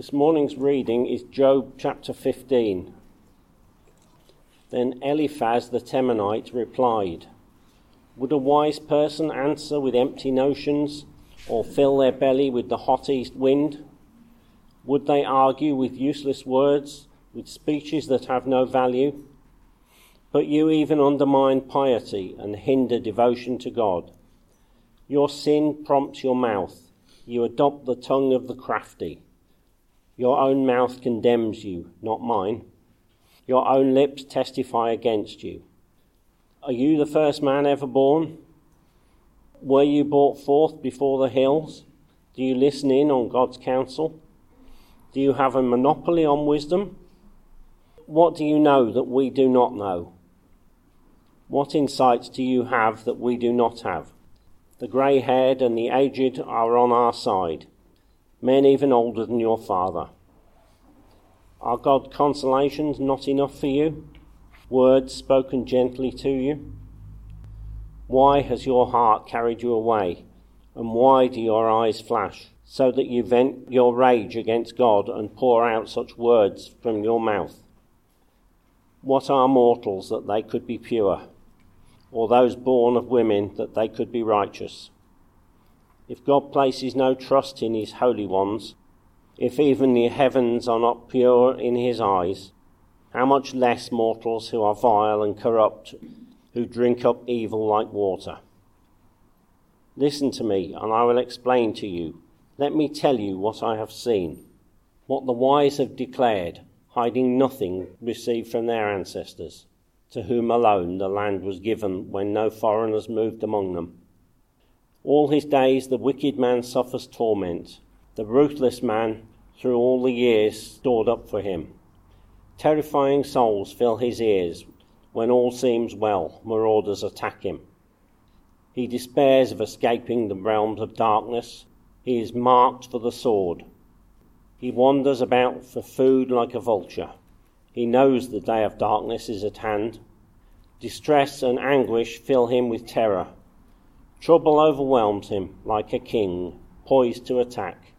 This morning's reading is Job chapter 15. Then Eliphaz the Temanite replied, Would a wise person answer with empty notions, or fill their belly with the hot east wind? Would they argue with useless words, with speeches that have no value? But you even undermine piety and hinder devotion to God. Your sin prompts your mouth. You adopt the tongue of the crafty. Your own mouth condemns you, not mine. Your own lips testify against you. Are you the first man ever born? Were you brought forth before the hills? Do you listen in on God's counsel? Do you have a monopoly on wisdom? What do you know that we do not know? What insights do you have that we do not have? The grey haired and the aged are on our side men even older than your father. Are God consolations not enough for you? Words spoken gently to you? Why has your heart carried you away? And why do your eyes flash, so that you vent your rage against God and pour out such words from your mouth? What are mortals that they could be pure, or those born of women that they could be righteous? If God places no trust in his holy ones, if even the heavens are not pure in his eyes, how much less mortals who are vile and corrupt, who drink up evil like water? Listen to me, and I will explain to you. Let me tell you what I have seen, what the wise have declared, hiding nothing received from their ancestors, to whom alone the land was given when no foreigners moved among them. All his days the wicked man suffers torment, the ruthless man through all the years stored up for him. Terrifying souls fill his ears when all seems well, marauders attack him. He despairs of escaping the realms of darkness. He is marked for the sword. He wanders about for food like a vulture. He knows the day of darkness is at hand. Distress and anguish fill him with terror. Trouble overwhelms him like a king poised to attack,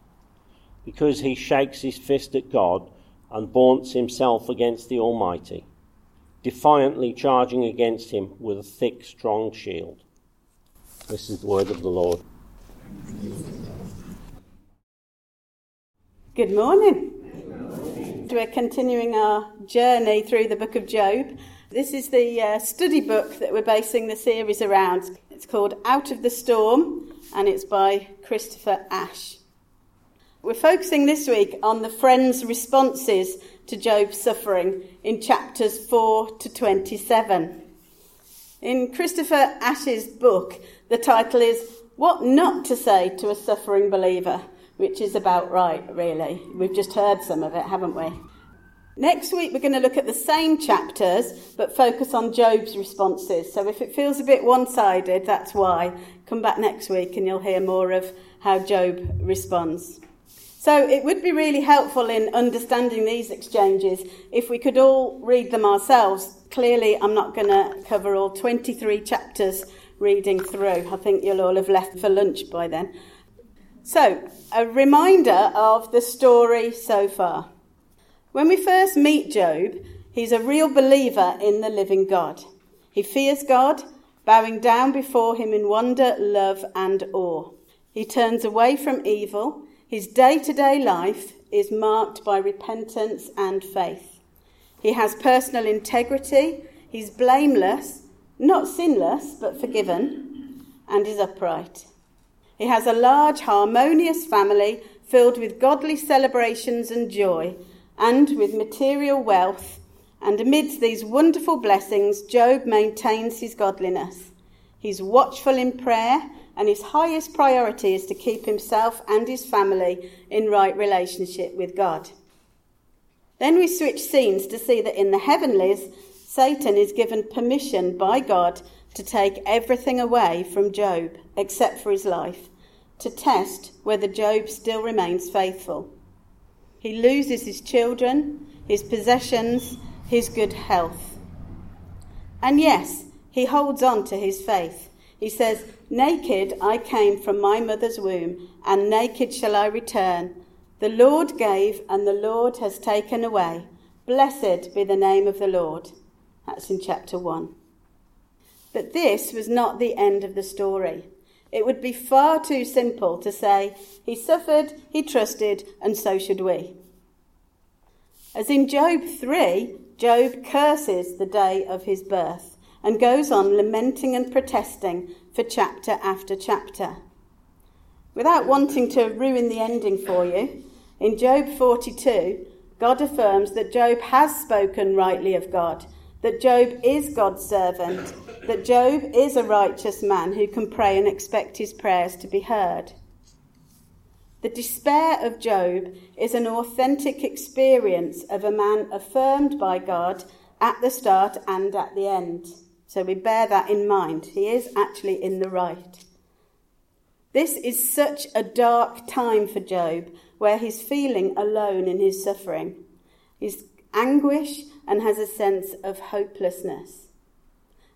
because he shakes his fist at God and vaunts himself against the Almighty, defiantly charging against him with a thick, strong shield. This is the word of the Lord. Good morning. We're continuing our journey through the book of Job. This is the uh, study book that we're basing the series around. It's called Out of the Storm and it's by Christopher Ash. We're focusing this week on the friends' responses to Job's suffering in chapters 4 to 27. In Christopher Ash's book, the title is What Not to Say to a Suffering Believer, which is about right, really. We've just heard some of it, haven't we? Next week, we're going to look at the same chapters, but focus on Job's responses. So if it feels a bit one sided, that's why. Come back next week and you'll hear more of how Job responds. So it would be really helpful in understanding these exchanges if we could all read them ourselves. Clearly, I'm not going to cover all 23 chapters reading through. I think you'll all have left for lunch by then. So, a reminder of the story so far. When we first meet Job, he's a real believer in the living God. He fears God, bowing down before him in wonder, love, and awe. He turns away from evil. His day to day life is marked by repentance and faith. He has personal integrity. He's blameless, not sinless, but forgiven, and is upright. He has a large, harmonious family filled with godly celebrations and joy and with material wealth. And amidst these wonderful blessings, Job maintains his godliness. He's watchful in prayer, and his highest priority is to keep himself and his family in right relationship with God. Then we switch scenes to see that in the heavenlies, Satan is given permission by God to take everything away from Job except for his life, to test whether Job still remains faithful. He loses his children, his possessions, his good health. And yes, he holds on to his faith. He says, Naked I came from my mother's womb, and naked shall I return. The Lord gave, and the Lord has taken away. Blessed be the name of the Lord. That's in chapter 1. But this was not the end of the story. It would be far too simple to say, He suffered, He trusted, and so should we. As in Job 3, Job curses the day of his birth and goes on lamenting and protesting for chapter after chapter. Without wanting to ruin the ending for you, in Job 42, God affirms that Job has spoken rightly of God, that Job is God's servant, that Job is a righteous man who can pray and expect his prayers to be heard. The despair of Job is an authentic experience of a man affirmed by God at the start and at the end. So we bear that in mind. He is actually in the right. This is such a dark time for Job where he's feeling alone in his suffering. He's anguish and has a sense of hopelessness.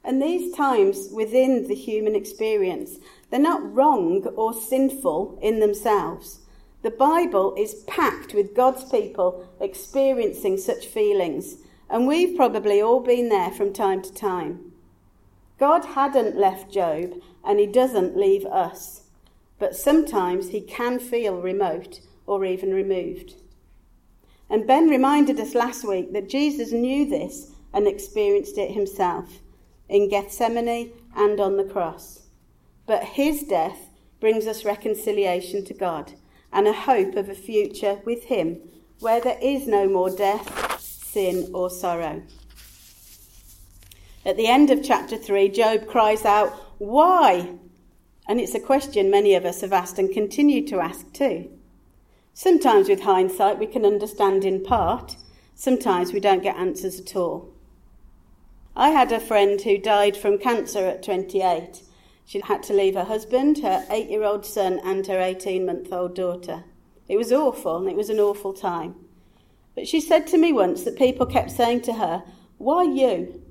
And these times within the human experience they're not wrong or sinful in themselves. The Bible is packed with God's people experiencing such feelings, and we've probably all been there from time to time. God hadn't left Job, and he doesn't leave us, but sometimes he can feel remote or even removed. And Ben reminded us last week that Jesus knew this and experienced it himself in Gethsemane and on the cross. But his death brings us reconciliation to God and a hope of a future with him where there is no more death, sin, or sorrow. At the end of chapter 3, Job cries out, Why? And it's a question many of us have asked and continue to ask too. Sometimes, with hindsight, we can understand in part, sometimes we don't get answers at all. I had a friend who died from cancer at 28. She had to leave her husband, her eight year old son, and her 18 month old daughter. It was awful, and it was an awful time. But she said to me once that people kept saying to her, Why you?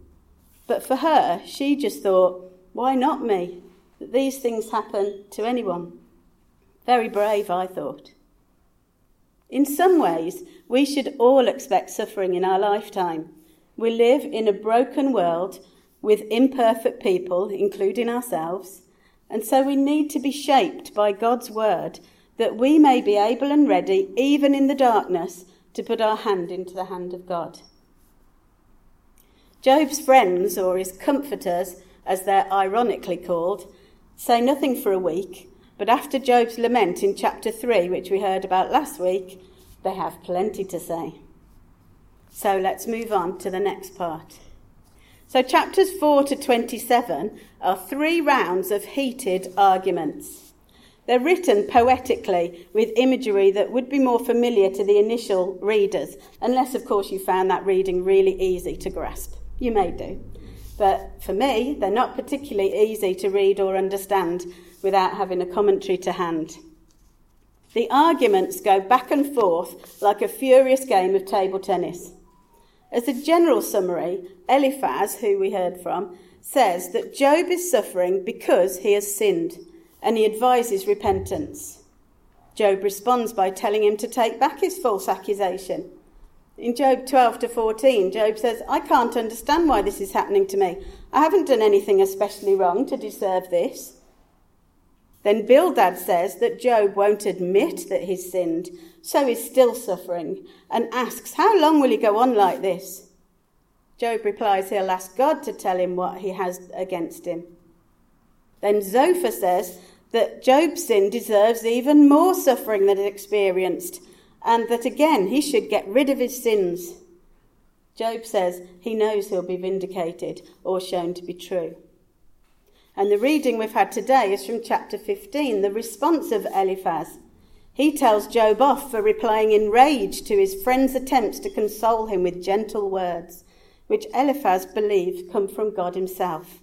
But for her, she just thought, Why not me? That these things happen to anyone. Very brave, I thought. In some ways, we should all expect suffering in our lifetime. We live in a broken world with imperfect people, including ourselves, and so we need to be shaped by God's word that we may be able and ready, even in the darkness, to put our hand into the hand of God. Job's friends, or his comforters, as they're ironically called, say nothing for a week but after Job's lament in chapter 3, which we heard about last week, they have plenty to say. So let's move on to the next part. So, chapters 4 to 27 are three rounds of heated arguments. They're written poetically with imagery that would be more familiar to the initial readers, unless, of course, you found that reading really easy to grasp. You may do. But for me, they're not particularly easy to read or understand without having a commentary to hand. The arguments go back and forth like a furious game of table tennis. As a general summary, Eliphaz, who we heard from, says that Job is suffering because he has sinned, and he advises repentance. Job responds by telling him to take back his false accusation. In Job 12 to 14, Job says, I can't understand why this is happening to me. I haven't done anything especially wrong to deserve this. Then Bildad says that Job won't admit that he's sinned, so he's still suffering, and asks, How long will he go on like this? Job replies he'll ask God to tell him what he has against him. Then Zophar says that Job's sin deserves even more suffering than it experienced, and that again he should get rid of his sins. Job says he knows he'll be vindicated or shown to be true. And the reading we've had today is from chapter 15, the response of Eliphaz. He tells Job off for replying in rage to his friend's attempts to console him with gentle words, which Eliphaz believes come from God himself.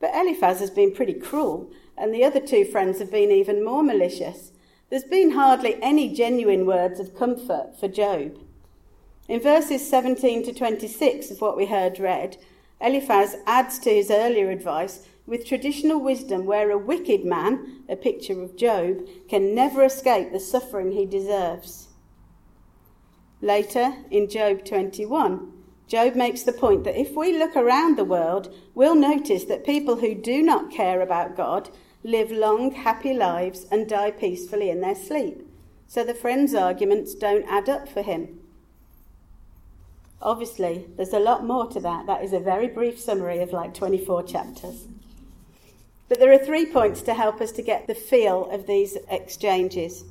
But Eliphaz has been pretty cruel, and the other two friends have been even more malicious. There's been hardly any genuine words of comfort for Job. In verses 17 to 26 of what we heard read, Eliphaz adds to his earlier advice with traditional wisdom where a wicked man, a picture of Job, can never escape the suffering he deserves. Later, in Job 21, Job makes the point that if we look around the world, we'll notice that people who do not care about God live long, happy lives and die peacefully in their sleep. So the friend's arguments don't add up for him. Obviously, there's a lot more to that. That is a very brief summary of like 24 chapters. But there are three points to help us to get the feel of these exchanges.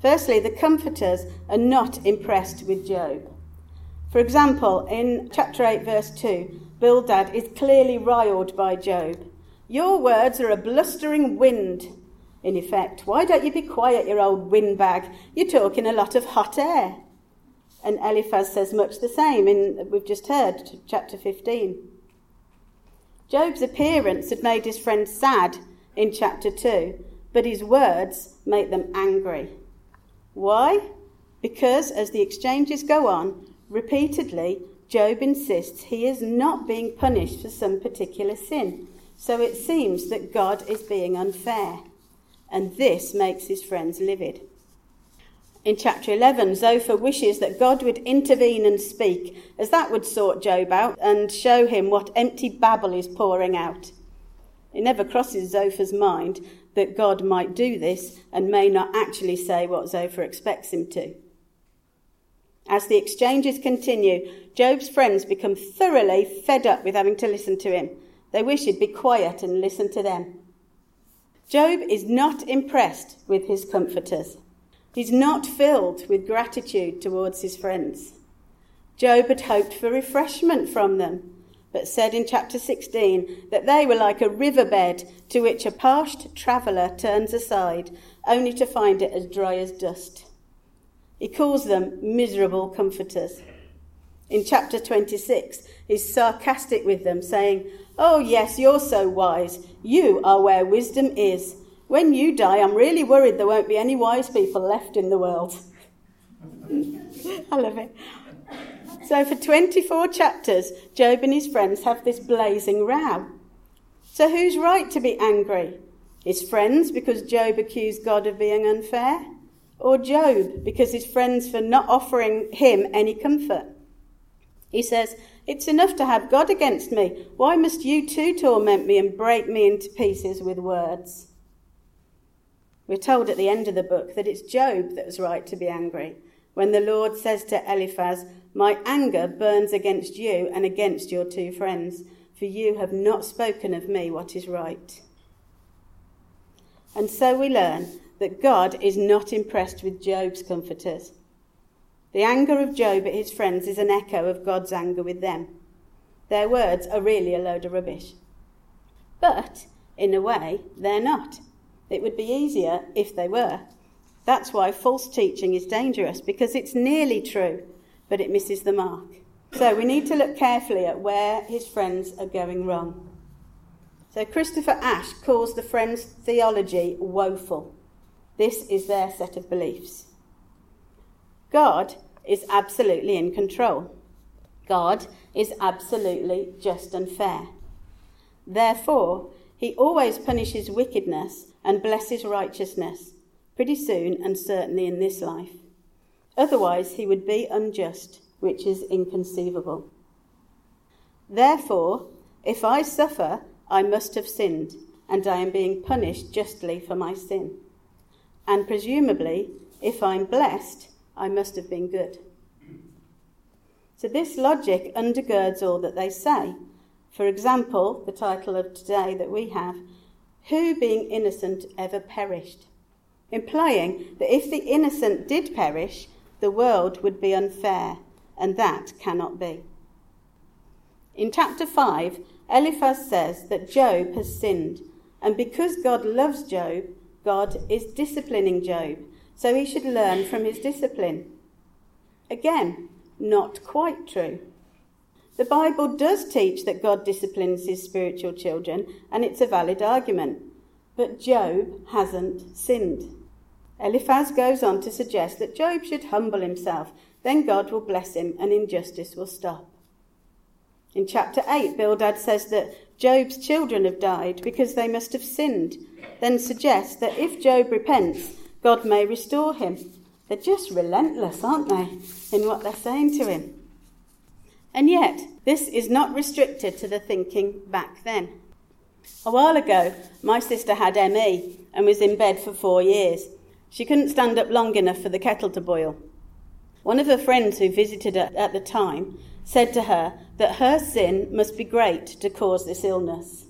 Firstly, the comforters are not impressed with Job. For example, in chapter 8, verse 2, Bildad is clearly riled by Job. Your words are a blustering wind. In effect, why don't you be quiet, you old windbag? You're talking a lot of hot air. And Eliphaz says much the same in we've just heard chapter 15. Job's appearance had made his friends sad in chapter 2, but his words make them angry. Why? Because as the exchanges go on, repeatedly Job insists he is not being punished for some particular sin. So it seems that God is being unfair. And this makes his friends livid. In chapter 11, Zophar wishes that God would intervene and speak, as that would sort Job out and show him what empty babble is pouring out. It never crosses Zophar's mind that God might do this and may not actually say what Zophar expects him to. As the exchanges continue, Job's friends become thoroughly fed up with having to listen to him. They wish he'd be quiet and listen to them. Job is not impressed with his comforters. He's not filled with gratitude towards his friends. Job had hoped for refreshment from them, but said in chapter 16 that they were like a riverbed to which a parched traveller turns aside, only to find it as dry as dust. He calls them miserable comforters. In chapter 26, he's sarcastic with them, saying, Oh, yes, you're so wise. You are where wisdom is. When you die, I'm really worried there won't be any wise people left in the world. I love it. So, for 24 chapters, Job and his friends have this blazing row. So, who's right to be angry? His friends because Job accused God of being unfair? Or Job because his friends for not offering him any comfort? He says, It's enough to have God against me. Why must you too torment me and break me into pieces with words? We're told at the end of the book that it's Job that was right to be angry when the Lord says to Eliphaz, My anger burns against you and against your two friends, for you have not spoken of me what is right. And so we learn that God is not impressed with Job's comforters. The anger of Job at his friends is an echo of God's anger with them. Their words are really a load of rubbish. But, in a way, they're not. It would be easier if they were. That's why false teaching is dangerous, because it's nearly true, but it misses the mark. So we need to look carefully at where his friends are going wrong. So Christopher Ash calls the friends' theology woeful. This is their set of beliefs. God is absolutely in control. God is absolutely just and fair. Therefore, he always punishes wickedness and blesses righteousness, pretty soon and certainly in this life. Otherwise, he would be unjust, which is inconceivable. Therefore, if I suffer, I must have sinned, and I am being punished justly for my sin. And presumably, if I'm blessed, I must have been good. So, this logic undergirds all that they say. For example, the title of today that we have who, being innocent, ever perished? Implying that if the innocent did perish, the world would be unfair, and that cannot be. In chapter 5, Eliphaz says that Job has sinned, and because God loves Job, God is disciplining Job, so he should learn from his discipline. Again, not quite true. The Bible does teach that God disciplines his spiritual children, and it's a valid argument. But Job hasn't sinned. Eliphaz goes on to suggest that Job should humble himself, then God will bless him and injustice will stop. In chapter 8, Bildad says that Job's children have died because they must have sinned, then suggests that if Job repents, God may restore him. They're just relentless, aren't they, in what they're saying to him? And yet, this is not restricted to the thinking back then. A while ago, my sister had ME and was in bed for four years. She couldn't stand up long enough for the kettle to boil. One of her friends who visited her at the time said to her that her sin must be great to cause this illness.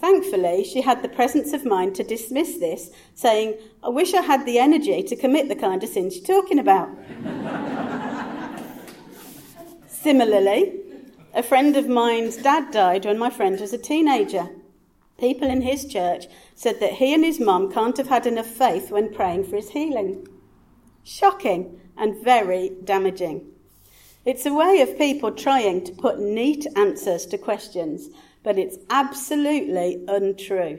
Thankfully, she had the presence of mind to dismiss this, saying, I wish I had the energy to commit the kind of sin you're talking about. Similarly, a friend of mine's dad died when my friend was a teenager. People in his church said that he and his mum can't have had enough faith when praying for his healing. Shocking and very damaging. It's a way of people trying to put neat answers to questions, but it's absolutely untrue.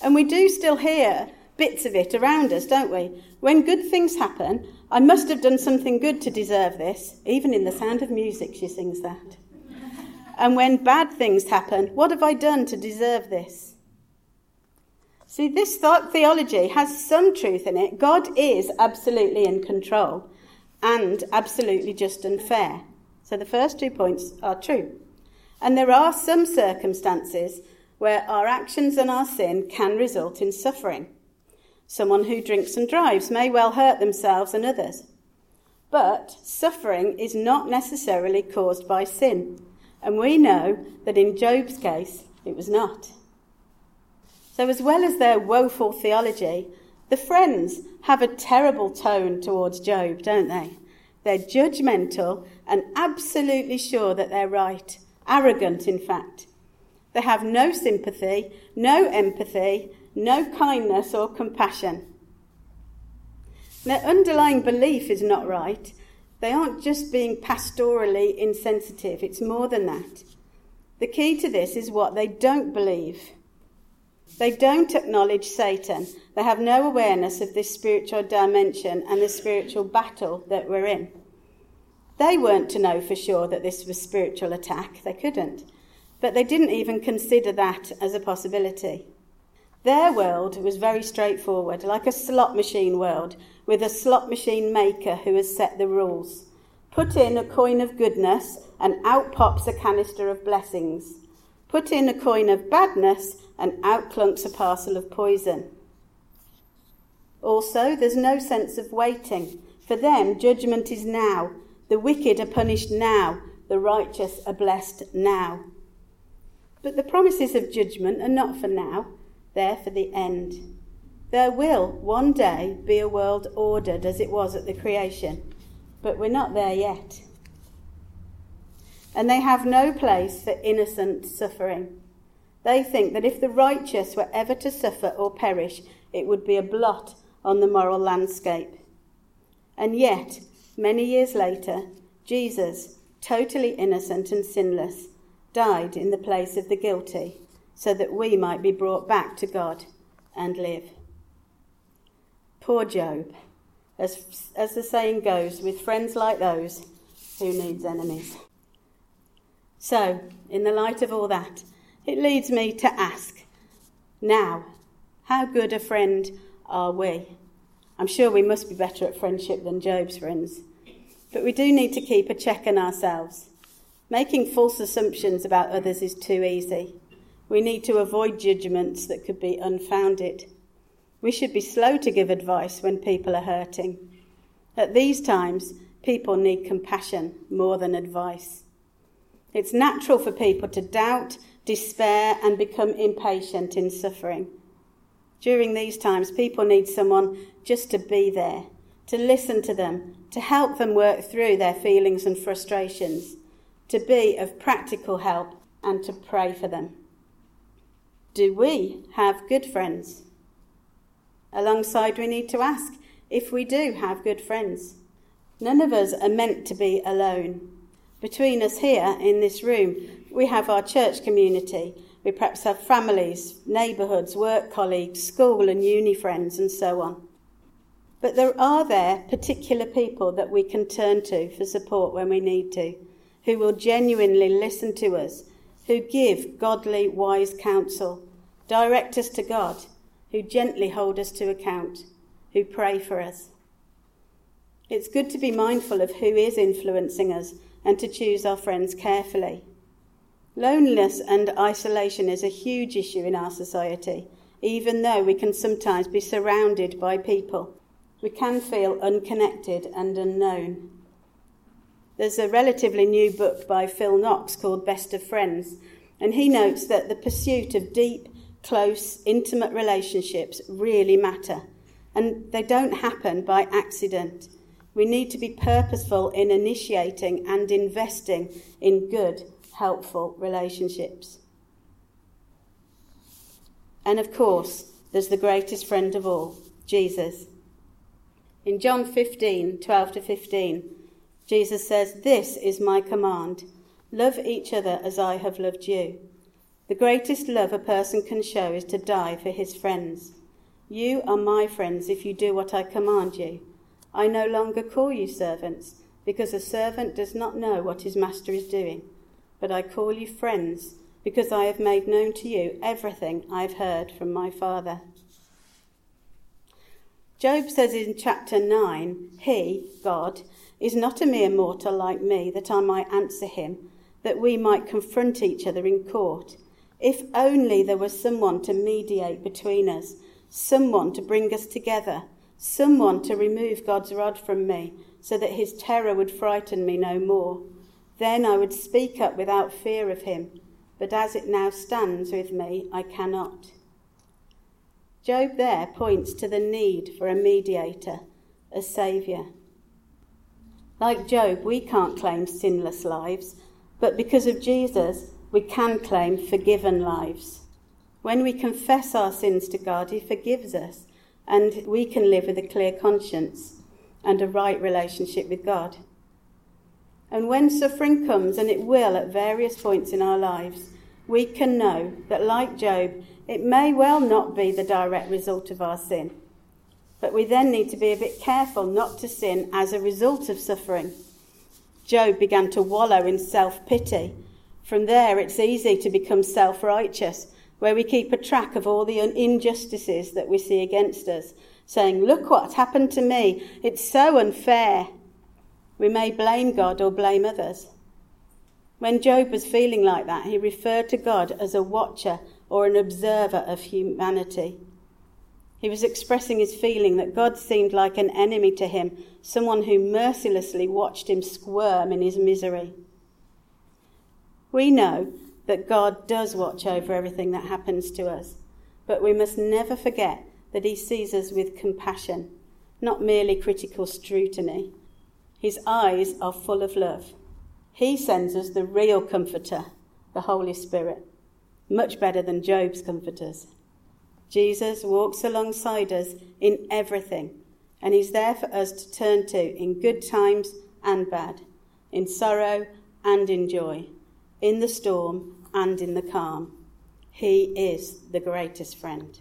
And we do still hear bits of it around us, don't we? When good things happen, I must have done something good to deserve this. Even in the sound of music, she sings that. And when bad things happen, what have I done to deserve this? See, this thought theology has some truth in it. God is absolutely in control and absolutely just and fair. So the first two points are true. And there are some circumstances where our actions and our sin can result in suffering. Someone who drinks and drives may well hurt themselves and others. But suffering is not necessarily caused by sin. And we know that in Job's case, it was not. So, as well as their woeful theology, the friends have a terrible tone towards Job, don't they? They're judgmental and absolutely sure that they're right, arrogant, in fact. They have no sympathy, no empathy, no kindness or compassion. Their underlying belief is not right. They aren't just being pastorally insensitive, it's more than that. The key to this is what they don't believe. They don't acknowledge Satan. They have no awareness of this spiritual dimension and the spiritual battle that we're in. They weren't to know for sure that this was spiritual attack. They couldn't. But they didn't even consider that as a possibility. Their world was very straightforward, like a slot machine world, with a slot machine maker who has set the rules. Put in a coin of goodness, and out pops a canister of blessings. Put in a coin of badness, and out clunks a parcel of poison. Also, there's no sense of waiting. For them, judgment is now. The wicked are punished now. The righteous are blessed now. But the promises of judgment are not for now there for the end. There will one day be a world ordered as it was at the creation, but we're not there yet. And they have no place for innocent suffering. They think that if the righteous were ever to suffer or perish, it would be a blot on the moral landscape. And yet, many years later, Jesus, totally innocent and sinless, died in the place of the guilty so that we might be brought back to God and live. Poor Job. As, as the saying goes, with friends like those, who needs enemies? So, in the light of all that, it leads me to ask now, how good a friend are we? I'm sure we must be better at friendship than Job's friends. But we do need to keep a check on ourselves. Making false assumptions about others is too easy. We need to avoid judgments that could be unfounded. We should be slow to give advice when people are hurting. At these times, people need compassion more than advice. It's natural for people to doubt, despair, and become impatient in suffering. During these times, people need someone just to be there, to listen to them, to help them work through their feelings and frustrations, to be of practical help, and to pray for them. Do we have good friends? Alongside, we need to ask if we do have good friends. None of us are meant to be alone. Between us here in this room, we have our church community. We perhaps have families, neighbourhoods, work colleagues, school and uni friends, and so on. But there are there particular people that we can turn to for support when we need to, who will genuinely listen to us, who give godly, wise counsel, direct us to God, who gently hold us to account, who pray for us. It's good to be mindful of who is influencing us and to choose our friends carefully. Loneliness and isolation is a huge issue in our society, even though we can sometimes be surrounded by people. We can feel unconnected and unknown. There's a relatively new book by Phil Knox called Best of Friends, and he notes that the pursuit of deep, close, intimate relationships really matter, and they don't happen by accident. We need to be purposeful in initiating and investing in good, helpful relationships. And of course, there's the greatest friend of all, Jesus. In John 15, 12 to 15, Jesus says, This is my command love each other as I have loved you. The greatest love a person can show is to die for his friends. You are my friends if you do what I command you. I no longer call you servants, because a servant does not know what his master is doing. But I call you friends, because I have made known to you everything I have heard from my Father. Job says in chapter 9, He, God, is not a mere mortal like me, that I might answer him, that we might confront each other in court. If only there was someone to mediate between us, someone to bring us together someone to remove God's rod from me so that his terror would frighten me no more. Then I would speak up without fear of him, but as it now stands with me, I cannot. Job there points to the need for a mediator, a saviour. Like Job, we can't claim sinless lives, but because of Jesus, we can claim forgiven lives. When we confess our sins to God, He forgives us and we can live with a clear conscience and a right relationship with God. And when suffering comes, and it will at various points in our lives, we can know that, like Job, it may well not be the direct result of our sin. But we then need to be a bit careful not to sin as a result of suffering. Job began to wallow in self pity. From there, it's easy to become self righteous where we keep a track of all the injustices that we see against us, saying, Look what's happened to me. It's so unfair. We may blame God or blame others. When Job was feeling like that, he referred to God as a watcher or an observer of humanity. He was expressing his feeling that God seemed like an enemy to him, someone who mercilessly watched him squirm in his misery. We know that God does watch over everything that happens to us. But we must never forget that He sees us with compassion, not merely critical scrutiny. His eyes are full of love. He sends us the real comforter, the Holy Spirit, much better than Job's comforters. Jesus walks alongside us in everything, and He's there for us to turn to in good times and bad, in sorrow and in joy, in the storm and in the calm. He is the greatest friend.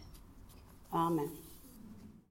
Amen.